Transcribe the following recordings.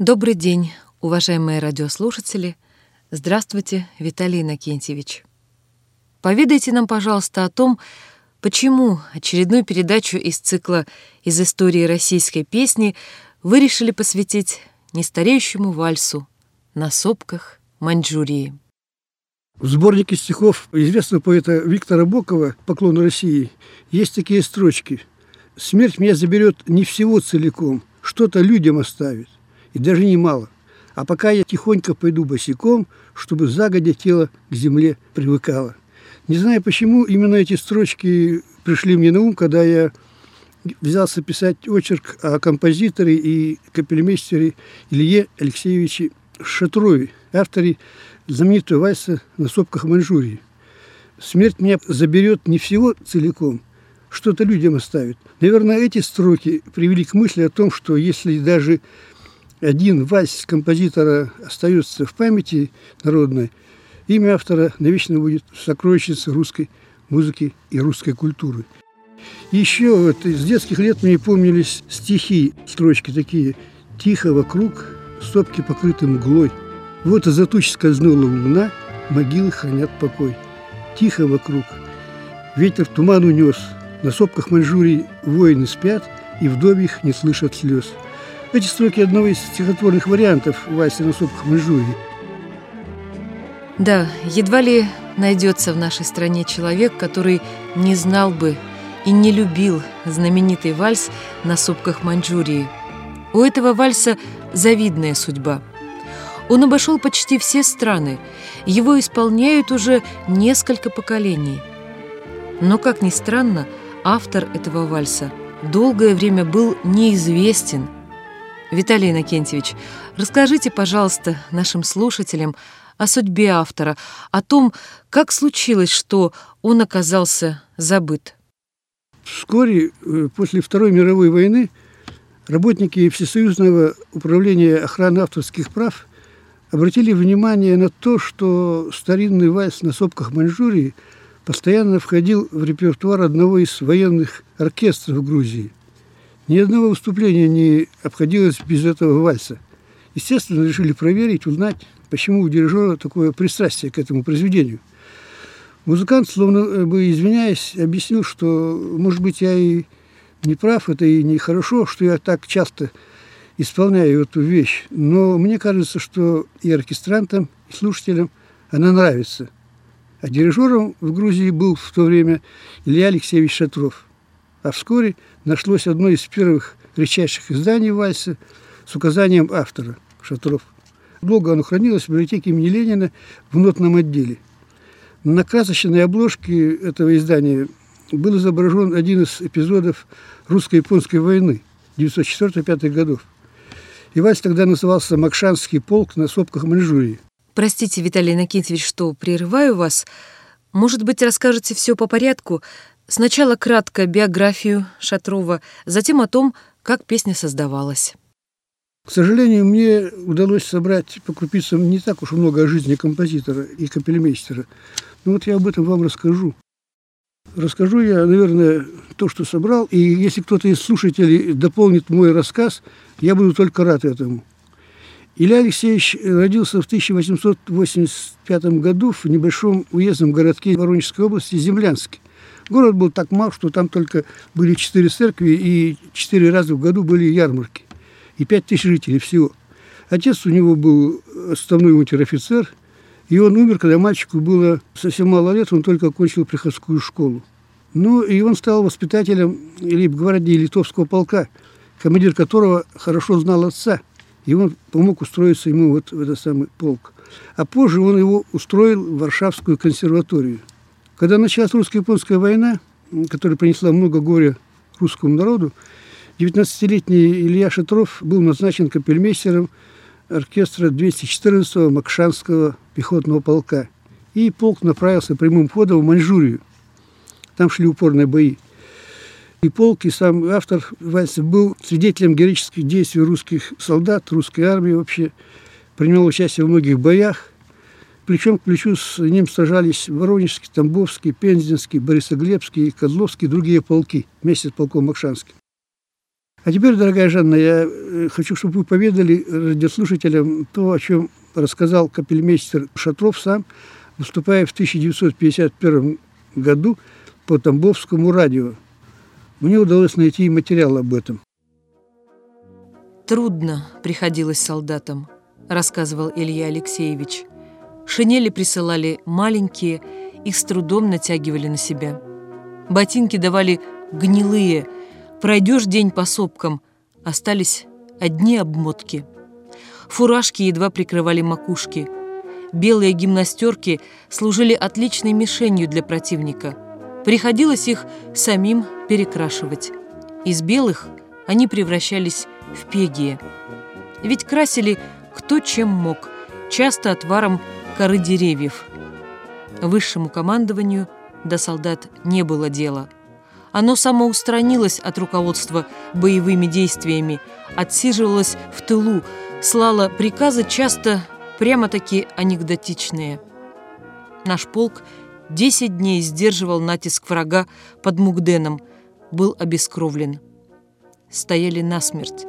Добрый день, уважаемые радиослушатели. Здравствуйте, Виталий Иннокентьевич. Поведайте нам, пожалуйста, о том, почему очередную передачу из цикла «Из истории российской песни» вы решили посвятить нестареющему вальсу на сопках Маньчжурии. В сборнике стихов известного поэта Виктора Бокова «Поклон России» есть такие строчки. «Смерть меня заберет не всего целиком, что-то людям оставит, и даже немало. А пока я тихонько пойду босиком, чтобы загодя тело к земле привыкало». Не знаю, почему именно эти строчки пришли мне на ум, когда я взялся писать очерк о композиторе и капельмейстере Илье Алексеевиче Шатрове, авторе знаменитого вальса на сопках Маньчжурии. Смерть меня заберет не всего целиком, что-то людям оставит. Наверное, эти строки привели к мысли о том, что если даже один вальс композитора остается в памяти народной, имя автора навечно будет сокровищницей русской музыки и русской культуры. Еще вот из детских лет мне помнились стихи, строчки такие «Тихо вокруг, сопки покрыты мглой, вот из-за туч скользнула луна, могилы хранят покой. Тихо вокруг. Ветер туман унес. На сопках Маньчжурии воины спят, и вдовь их не слышат слез. Эти строки одного из стихотворных вариантов вальса на сопках Маньчжурии. Да, едва ли найдется в нашей стране человек, который не знал бы и не любил знаменитый вальс на сопках Маньчжурии. У этого вальса завидная судьба – он обошел почти все страны, его исполняют уже несколько поколений. Но, как ни странно, автор этого вальса долгое время был неизвестен. Виталий Иннокентьевич, расскажите, пожалуйста, нашим слушателям о судьбе автора, о том, как случилось, что он оказался забыт. Вскоре э, после Второй мировой войны работники Всесоюзного управления охраны авторских прав обратили внимание на то, что старинный вальс на сопках Маньчжурии постоянно входил в репертуар одного из военных оркестров Грузии. Ни одного выступления не обходилось без этого вальса. Естественно, решили проверить, узнать, почему у дирижера такое пристрастие к этому произведению. Музыкант, словно бы извиняясь, объяснил, что, может быть, я и не прав, это и нехорошо, что я так часто исполняю эту вещь. Но мне кажется, что и оркестрантам, и слушателям она нравится. А дирижером в Грузии был в то время Илья Алексеевич Шатров. А вскоре нашлось одно из первых редчайших изданий вальса с указанием автора Шатров. Долго оно хранилось в библиотеке имени Ленина в нотном отделе. На красочной обложке этого издания был изображен один из эпизодов русско-японской войны 1904-1905 годов. И вальс тогда назывался «Макшанский полк на сопках Маньчжурии». Простите, Виталий Иннокентьевич, что прерываю вас. Может быть, расскажете все по порядку? Сначала кратко биографию Шатрова, затем о том, как песня создавалась. К сожалению, мне удалось собрать по крупицам не так уж много о жизни композитора и капельмейстера. Но вот я об этом вам расскажу. Расскажу я, наверное, то, что собрал, и если кто-то из слушателей дополнит мой рассказ, я буду только рад этому. Илья Алексеевич родился в 1885 году в небольшом уездном городке Воронежской области Землянске. Город был так мал, что там только были четыре церкви и четыре раза в году были ярмарки. И пять тысяч жителей всего. Отец у него был отставной унтер-офицер, и он умер, когда мальчику было совсем мало лет, он только окончил приходскую школу. Ну, и он стал воспитателем лейб-гвардии литовского полка, командир которого хорошо знал отца, и он помог устроиться ему вот в этот самый полк. А позже он его устроил в Варшавскую консерваторию. Когда началась русско-японская война, которая принесла много горя русскому народу, 19-летний Илья Шатров был назначен капельмейстером оркестра 214-го Макшанского пехотного полка. И полк направился прямым ходом в Маньчжурию. Там шли упорные бои. И полк, и сам автор вальса был свидетелем героических действий русских солдат, русской армии вообще. Принимал участие в многих боях. Плечом к плечу с ним сражались Воронежский, Тамбовский, Пензенский, Борисоглебский, Козловский и другие полки вместе с полком Макшанским. А теперь, дорогая Жанна, я э, хочу, чтобы вы поведали радиослушателям то, о чем рассказал капельмейстер Шатров сам, выступая в 1951 году по Тамбовскому радио. Мне удалось найти материал об этом. «Трудно приходилось солдатам», – рассказывал Илья Алексеевич. «Шинели присылали маленькие, их с трудом натягивали на себя. Ботинки давали гнилые, пройдешь день по сопкам, остались одни обмотки. Фуражки едва прикрывали макушки. Белые гимнастерки служили отличной мишенью для противника. Приходилось их самим перекрашивать. Из белых они превращались в пегие. Ведь красили кто чем мог, часто отваром коры деревьев. Высшему командованию до солдат не было дела. Оно самоустранилось от руководства боевыми действиями, отсиживалось в тылу, слало приказы часто прямо-таки анекдотичные. Наш полк 10 дней сдерживал натиск врага под Мугденом, был обескровлен. Стояли насмерть.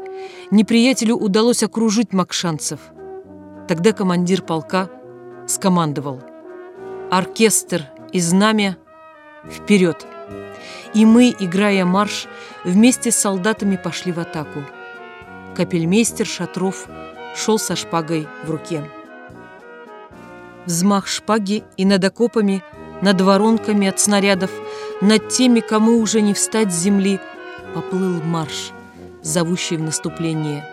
Неприятелю удалось окружить макшанцев. Тогда командир полка скомандовал. Оркестр и знамя вперед! И мы, играя марш, вместе с солдатами пошли в атаку. Капельмейстер Шатров шел со шпагой в руке. Взмах шпаги и над окопами, над воронками от снарядов, над теми, кому уже не встать с земли, поплыл марш – зовущий в наступление.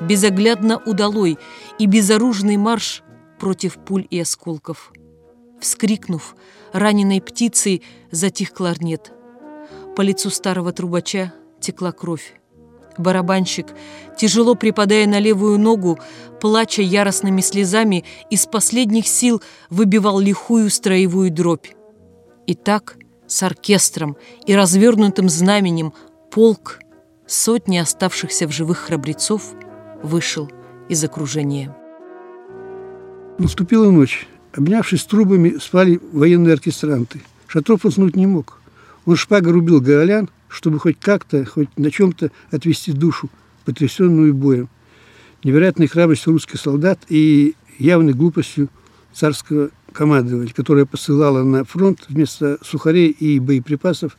Безоглядно удалой и безоружный марш против пуль и осколков. Вскрикнув, раненой птицей затих кларнет. По лицу старого трубача текла кровь. Барабанщик, тяжело припадая на левую ногу, плача яростными слезами, из последних сил выбивал лихую строевую дробь. И так, с оркестром и развернутым знаменем, полк сотни оставшихся в живых храбрецов вышел из окружения. Наступила ночь. Обнявшись трубами, спали военные оркестранты. Шатров уснуть не мог. Он шпага рубил гаолян, чтобы хоть как-то, хоть на чем-то отвести душу, потрясенную боем. Невероятной храбростью русских солдат и явной глупостью царского командования, которое посылало на фронт вместо сухарей и боеприпасов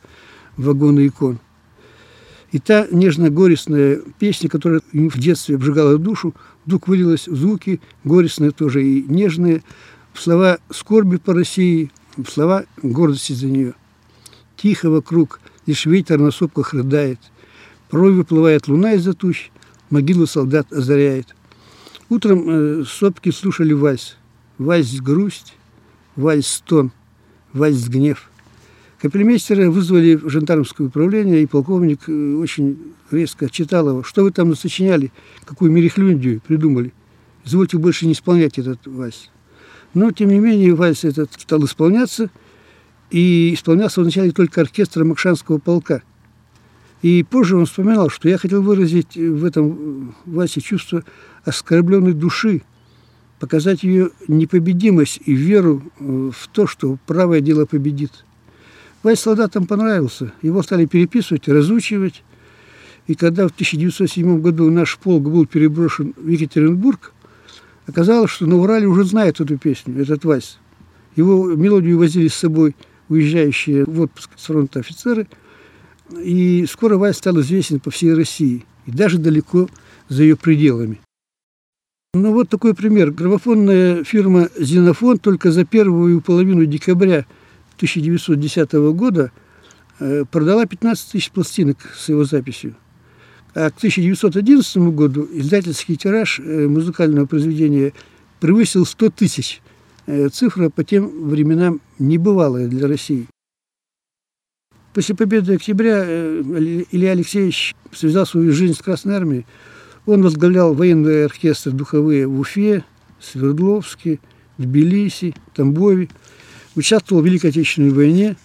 вагоны икон. И та нежно-горестная песня, которая в детстве обжигала душу, вдруг вылилась в звуки горестные тоже и нежные, в слова скорби по России, в слова гордости за нее. Тихо вокруг, лишь ветер на сопках рыдает. Порой выплывает луна из-за туч, могилу солдат озаряет. Утром э, сопки слушали вальс. Вальс грусть, вальс стон, вальс гнев. Капельмейстера вызвали в жандармское управление, и полковник э, очень резко отчитал его. Что вы там насочиняли? Какую мерехлюндию придумали? Извольте больше не исполнять этот вальс. Но, тем не менее, вальс этот стал исполняться, и исполнялся вначале только оркестра Макшанского полка. И позже он вспоминал, что я хотел выразить в этом вальсе чувство оскорбленной души, показать ее непобедимость и веру э, в то, что правое дело победит. Вальс солдатам понравился. Его стали переписывать, разучивать. И когда в 1907 году наш полк был переброшен в Екатеринбург, оказалось, что на Урале уже знают эту песню, этот вальс. Его мелодию возили с собой уезжающие в отпуск с фронта офицеры. И скоро вальс стал известен по всей России, и даже далеко за ее пределами. Ну вот такой пример. Графофонная фирма «Зенофон» только за первую половину декабря – 1910 года э, продала 15 тысяч пластинок с его записью. А к 1911 году издательский тираж э, музыкального произведения превысил 100 тысяч. Э, цифра по тем временам небывалая для России. После победы октября Илья Алексеевич связал свою жизнь с Красной Армией. Он возглавлял военные оркестры духовые в Уфе, Свердловске, Тбилиси, Тамбове – участвовал в Великой Отечественной войне,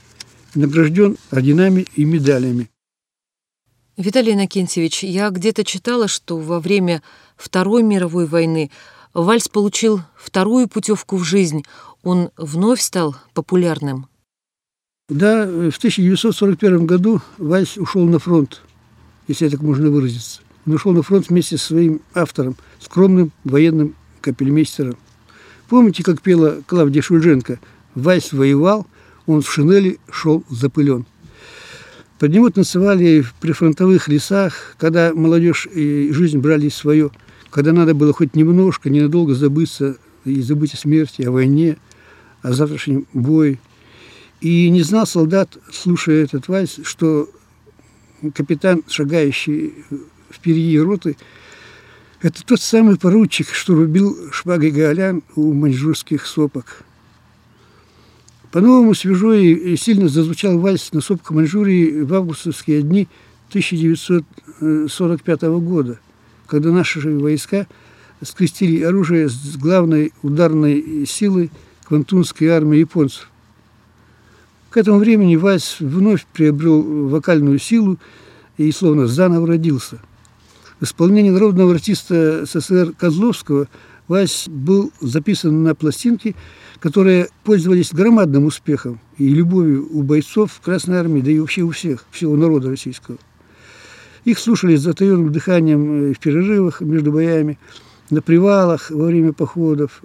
награжден орденами и медалями. Виталий Иннокентьевич, я где-то читала, что во время Второй мировой войны вальс получил вторую путевку в жизнь. Он вновь стал популярным. Да, в 1941 году вальс ушел на фронт. если так можно выразиться. Он ушел на фронт вместе со своим автором, скромным военным капельмейстером. Помните, как пела Клавдия Шульженко «Вальс воевал, он в шинели шел запылен». Под него танцевали в прифронтовых лесах, когда молодежь и жизнь брали свое, когда надо было хоть немножко, ненадолго забыться и забыть о смерти, о войне, о завтрашнем бое. И не знал солдат, слушая этот вальс, что капитан, шагающий впереди роты, это тот самый поручик, что рубил шпагой гаолян у маньчжурских сопок. По-новому свежо и сильно зазвучал вальс на сопках Маньчжурии в августовские дни 1945 года, когда наши войска скрестили оружие с главной ударной силой Квантунской армии японцев. К этому времени вальс вновь приобрел вокальную силу и словно заново родился. В исполнении народного артиста СССР Козловского вальс был записан на пластинке, которые пользовались громадным успехом и любовью у бойцов Красной Армии, да и вообще у всех, всего народа российского. Их слушали с затаенным дыханием в перерывах между боями, на привалах во время походов.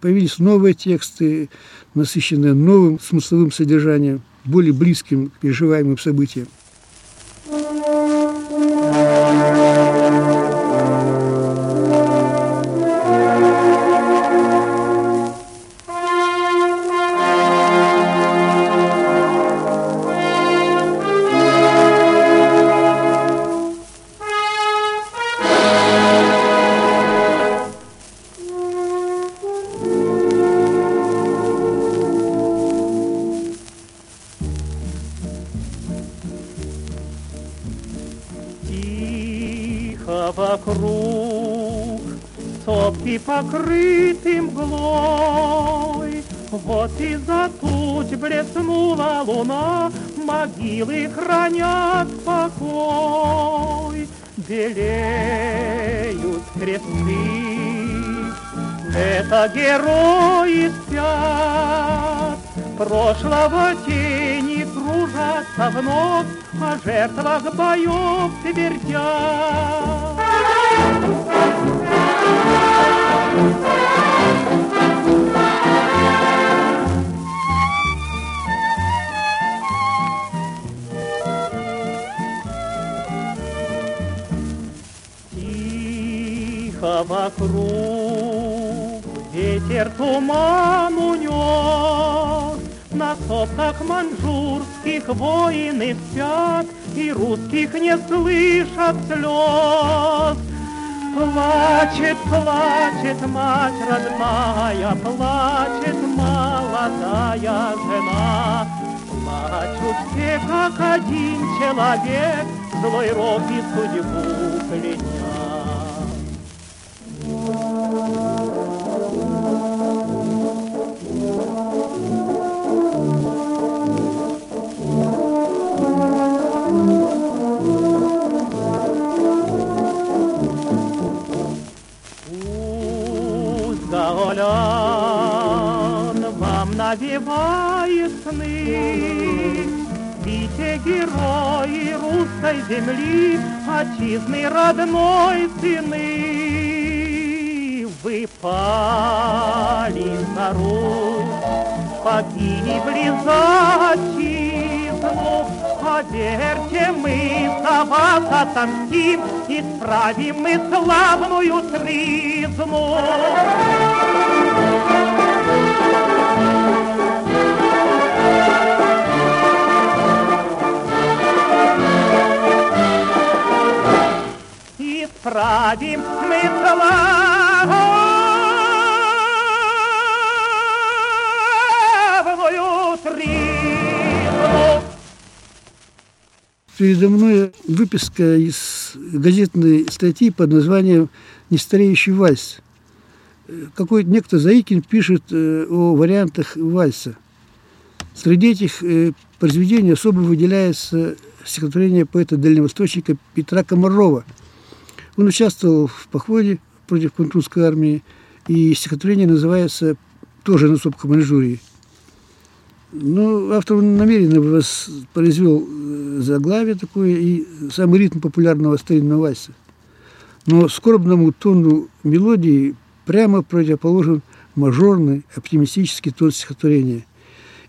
Появились новые тексты, насыщенные новым смысловым содержанием, более близким к переживаемым событиям. Туч блеснула луна, могилы хранят покой. Белеют кресты, это герои спят, прошлого тени кружатся вновь, о жертвах боев твердят. Тихо вокруг ветер туман унес, На сопках манжурских воины спят, И русских не слышат слез. Плачет, плачет мать родная, плачет молодая жена. Плачут все, как один человек, злой рок и судьбу кляня. Русской земли, Отчизны родной сыны. Вы пали Русь, погибли за отчизну, Поверьте, мы за вас отомстим, Исправим мы славную тризну. Исправим мы славную тризну. Передо мной выписка из газетной статьи под названием «Нестареющий вальс». Какой-то некто Заикин пишет э, о вариантах вальса. Среди этих э, произведений особо выделяется стихотворение поэта-дальневосточника Петра Комарова. Он участвовал в походе против Кунтунской армии, и стихотворение называется тоже «На сопках Маньчжурии». Ну, автор намеренно воспроизвел э, заглавие такое и самый ритм популярного старинного вальса. Но скорбному тону мелодии прямо противоположен мажорный, оптимистический тон стихотворения.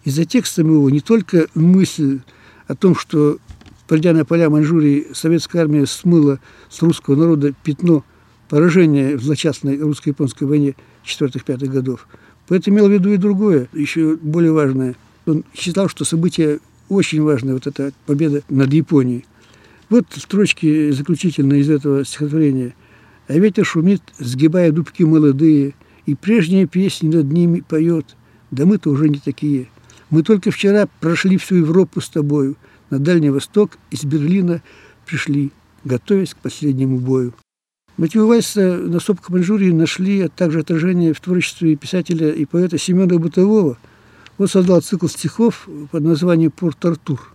И за текстом его не только мысль о том, что, пройдя на поля Маньчжурии, советская армия смыла с русского народа пятно поражения в злочастной русско-японской войне 4-5 годов. Поэт имел в виду и другое, еще более важное. Он считал, что событие очень важное, вот эта победа над Японией. Вот строчки заключительные из этого стихотворения. «А ветер шумит, сгибая дубки молодые, и прежние песни над ними поет. Да мы-то уже не такие. Мы только вчера прошли всю Европу с тобою, на Дальний Восток из Берлина пришли, готовясь к последнему бою». Мотивы вальса на сопках Маньчжурии нашли а также отражение в творчестве писателя и поэта Семена Бытового. Он создал цикл стихов под названием «Порт-Артур».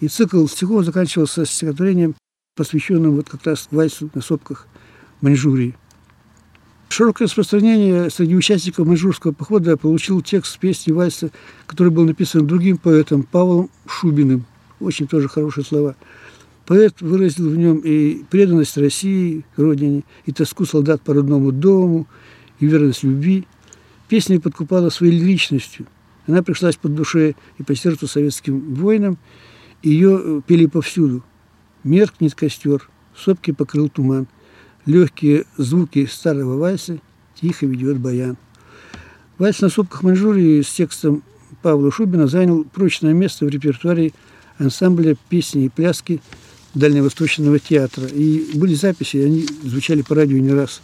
И цикл стихов заканчивался стихотворением, посвященным вот как раз вальсу на сопках Маньчжурии. Широкое распространение среди участников маньчжурского похода получил текст песни вальса, который был написан другим поэтом Павлом Шубиным. Очень тоже хорошие слова – Поэт выразил в нем и преданность России, родине, и тоску солдат по родному дому, и верность любви. Песня подкупала своей личностью. Она пришлась под душе и по сердцу советским воинам. Ее э, пели повсюду. Меркнет костер, сопки покрыл туман. Легкие звуки старого вальса тихо ведет баян. Вальс на сопках Маньчжурии с текстом Павла Шубина занял прочное место в репертуаре ансамбля песни и пляски Дальневосточного театра. И были записи, они звучали по радио не раз.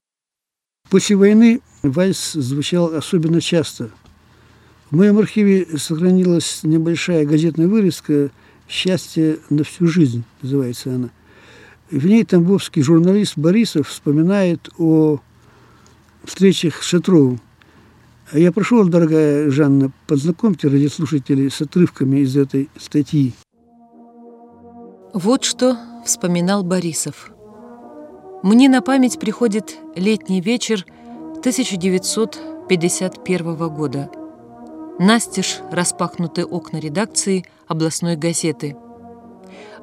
После войны вальс звучал особенно часто. В моем архиве сохранилась небольшая газетная вырезка «Счастье на всю жизнь» называется она. В ней тамбовский журналист Борисов вспоминает о встречах с Шатровым. Я прошу вас, дорогая Жанна, познакомьте радиослушателей с отрывками из этой статьи. Вот что вспоминал Борисов. Мне на память приходит летний вечер 1951 года. Настежь распахнуты окна редакции областной газеты.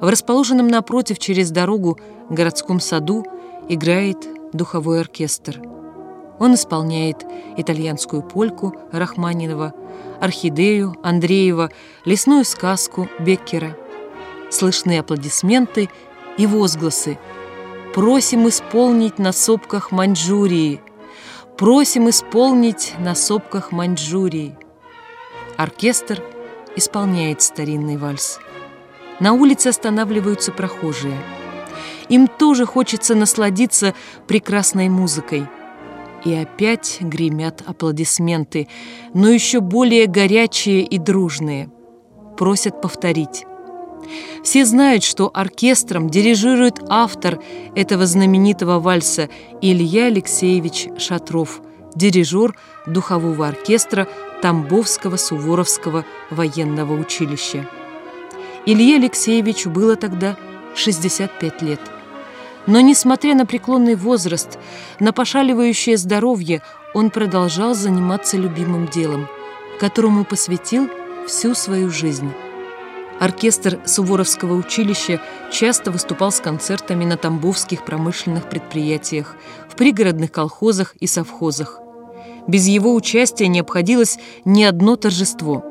В расположенном напротив через дорогу городском саду играет духовой оркестр. Он исполняет итальянскую польку Рахманинова, орхидею Андреева, лесную сказку Беккера – слышны аплодисменты и возгласы. «Просим исполнить на сопках Маньчжурии! Просим исполнить на сопках Маньчжурии!» Оркестр исполняет старинный вальс. На улице останавливаются прохожие. Им тоже хочется насладиться прекрасной музыкой. И опять гремят аплодисменты, но еще более горячие и дружные. Просят повторить. Все знают, что оркестром дирижирует автор этого знаменитого вальса Илья Алексеевич Шатров, дирижер духового оркестра Тамбовского Суворовского военного училища. Илье Алексеевичу было тогда 65 лет. Но, несмотря на преклонный возраст, на пошаливающее здоровье, он продолжал заниматься любимым делом, которому посвятил всю свою жизнь. Оркестр Суворовского училища часто выступал с концертами на тамбовских промышленных предприятиях, в пригородных колхозах и совхозах. Без его участия не обходилось ни одно торжество.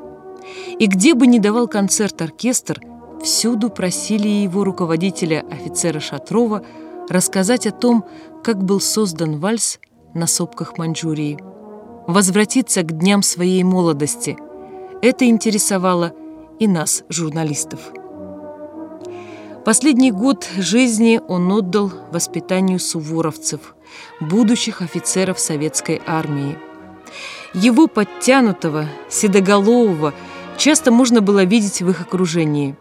И где бы ни давал концерт оркестр, всюду просили его руководителя, офицера Шатрова, рассказать о том, как был создан вальс на сопках Маньчжурии. Возвратиться к дням своей молодости. Это интересовало – и нас, журналистов. Последний год жизни он отдал воспитанию суворовцев, будущих офицеров советской армии. Его подтянутого, седоголового часто можно было видеть в их окружении.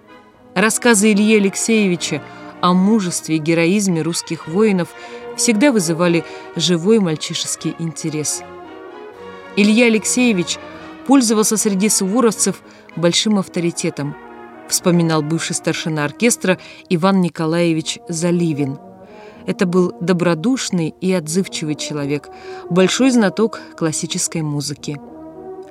Рассказы Ильи Алексеевича о мужестве и героизме русских воинов всегда вызывали живой мальчишеский интерес. Илья Алексеевич пользовался среди суворовцев большим авторитетом, вспоминал бывший старшина оркестра Иван Николаевич Заливин. Это был добродушный и отзывчивый человек, большой знаток классической музыки.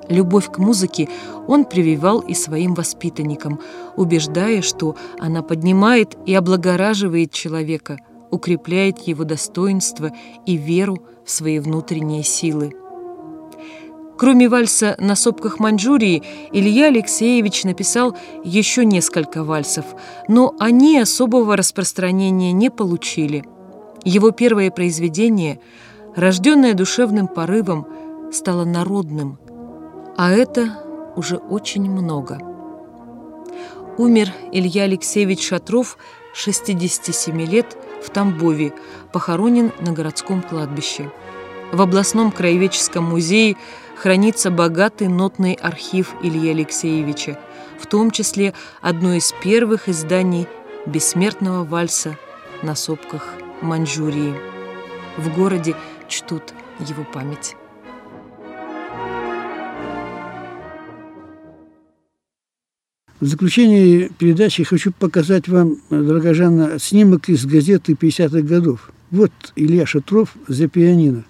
Любовь к музыке он прививал и своим воспитанникам, убеждая, что она поднимает и облагораживает человека, укрепляет его достоинство и веру в свои внутренние силы. Кроме вальса на сопках Маньчжурии, Илья Алексеевич написал еще несколько вальсов, но они особого распространения не получили. Его первое произведение, рожденное душевным порывом, стало народным, а это уже очень много. Умер Илья Алексеевич Шатров, 67 лет, в Тамбове, похоронен на городском кладбище. В областном краеведческом музее хранится богатый нотный архив Ильи Алексеевича, в том числе одно из первых изданий бессмертного вальса на сопках Маньчжурии. В городе чтут его память. В заключение передачи хочу показать вам, дорогая Жанна, снимок из газеты 50-х годов. Вот Илья Шатров за пианино.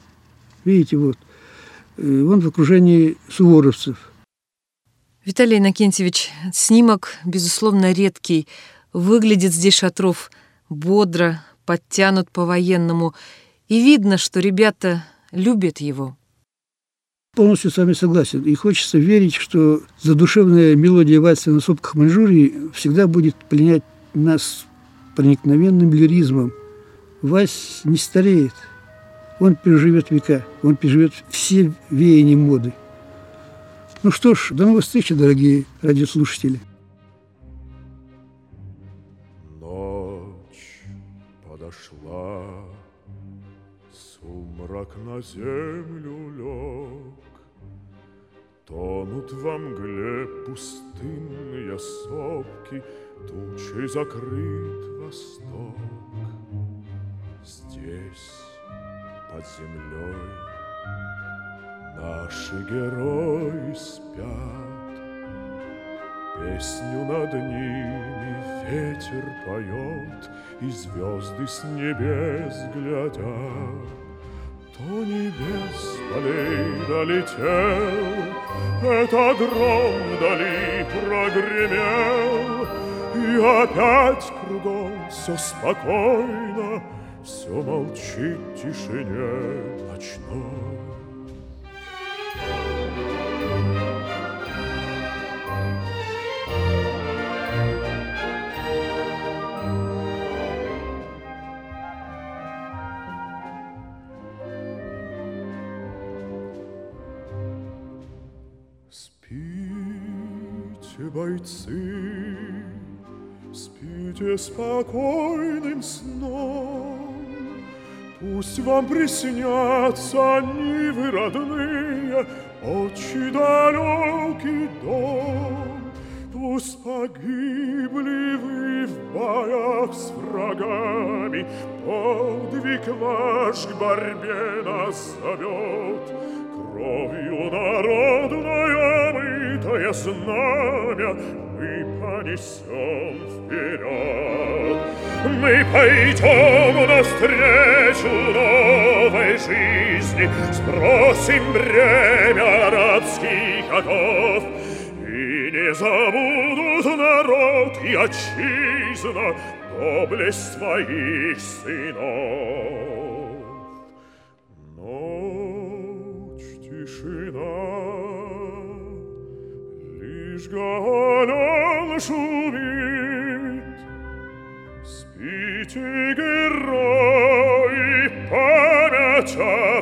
Видите, вот. Э, он в окружении суворовцев. Виталий Иннокентьевич, снимок, безусловно, редкий. Выглядит здесь Шатров бодро, подтянут по-военному. И видно, что ребята любят его. Полностью с вами согласен. И хочется верить, что задушевная мелодия вальса на сопках Маньчжурии всегда будет пленять нас проникновенным лиризмом. Вальс не стареет. Он переживет века. Он переживет все веяния моды. Ну что ж, до новых встреч, дорогие радиослушатели. Ночь подошла, сумрак на землю лег. Тонут во мгле пустынные сопки, Тучей закрыт восток. Здесь, под землей, Наши герои спят, Песню над ними ветер поет, И звезды с небес глядят. То небес полей долетел, Это гром вдали прогремел, И опять кругом все спокойно, Все молчит в тишине ночной. бойцы, спите спокойным сном. Пусть вам приснятся нивы родные, Очи далекий дом. Пусть погибли вы в боях с врагами, Подвиг ваш к борьбе нас зовет, Кровью народной омытое знамя Мы понесем вперед. Мы пойдем навстречу новой жизни, Сбросим бремя рабских оков, И не забудут народ и отчизна Доблесть своих сынов. лишь гален шумит. Ite geroi panacea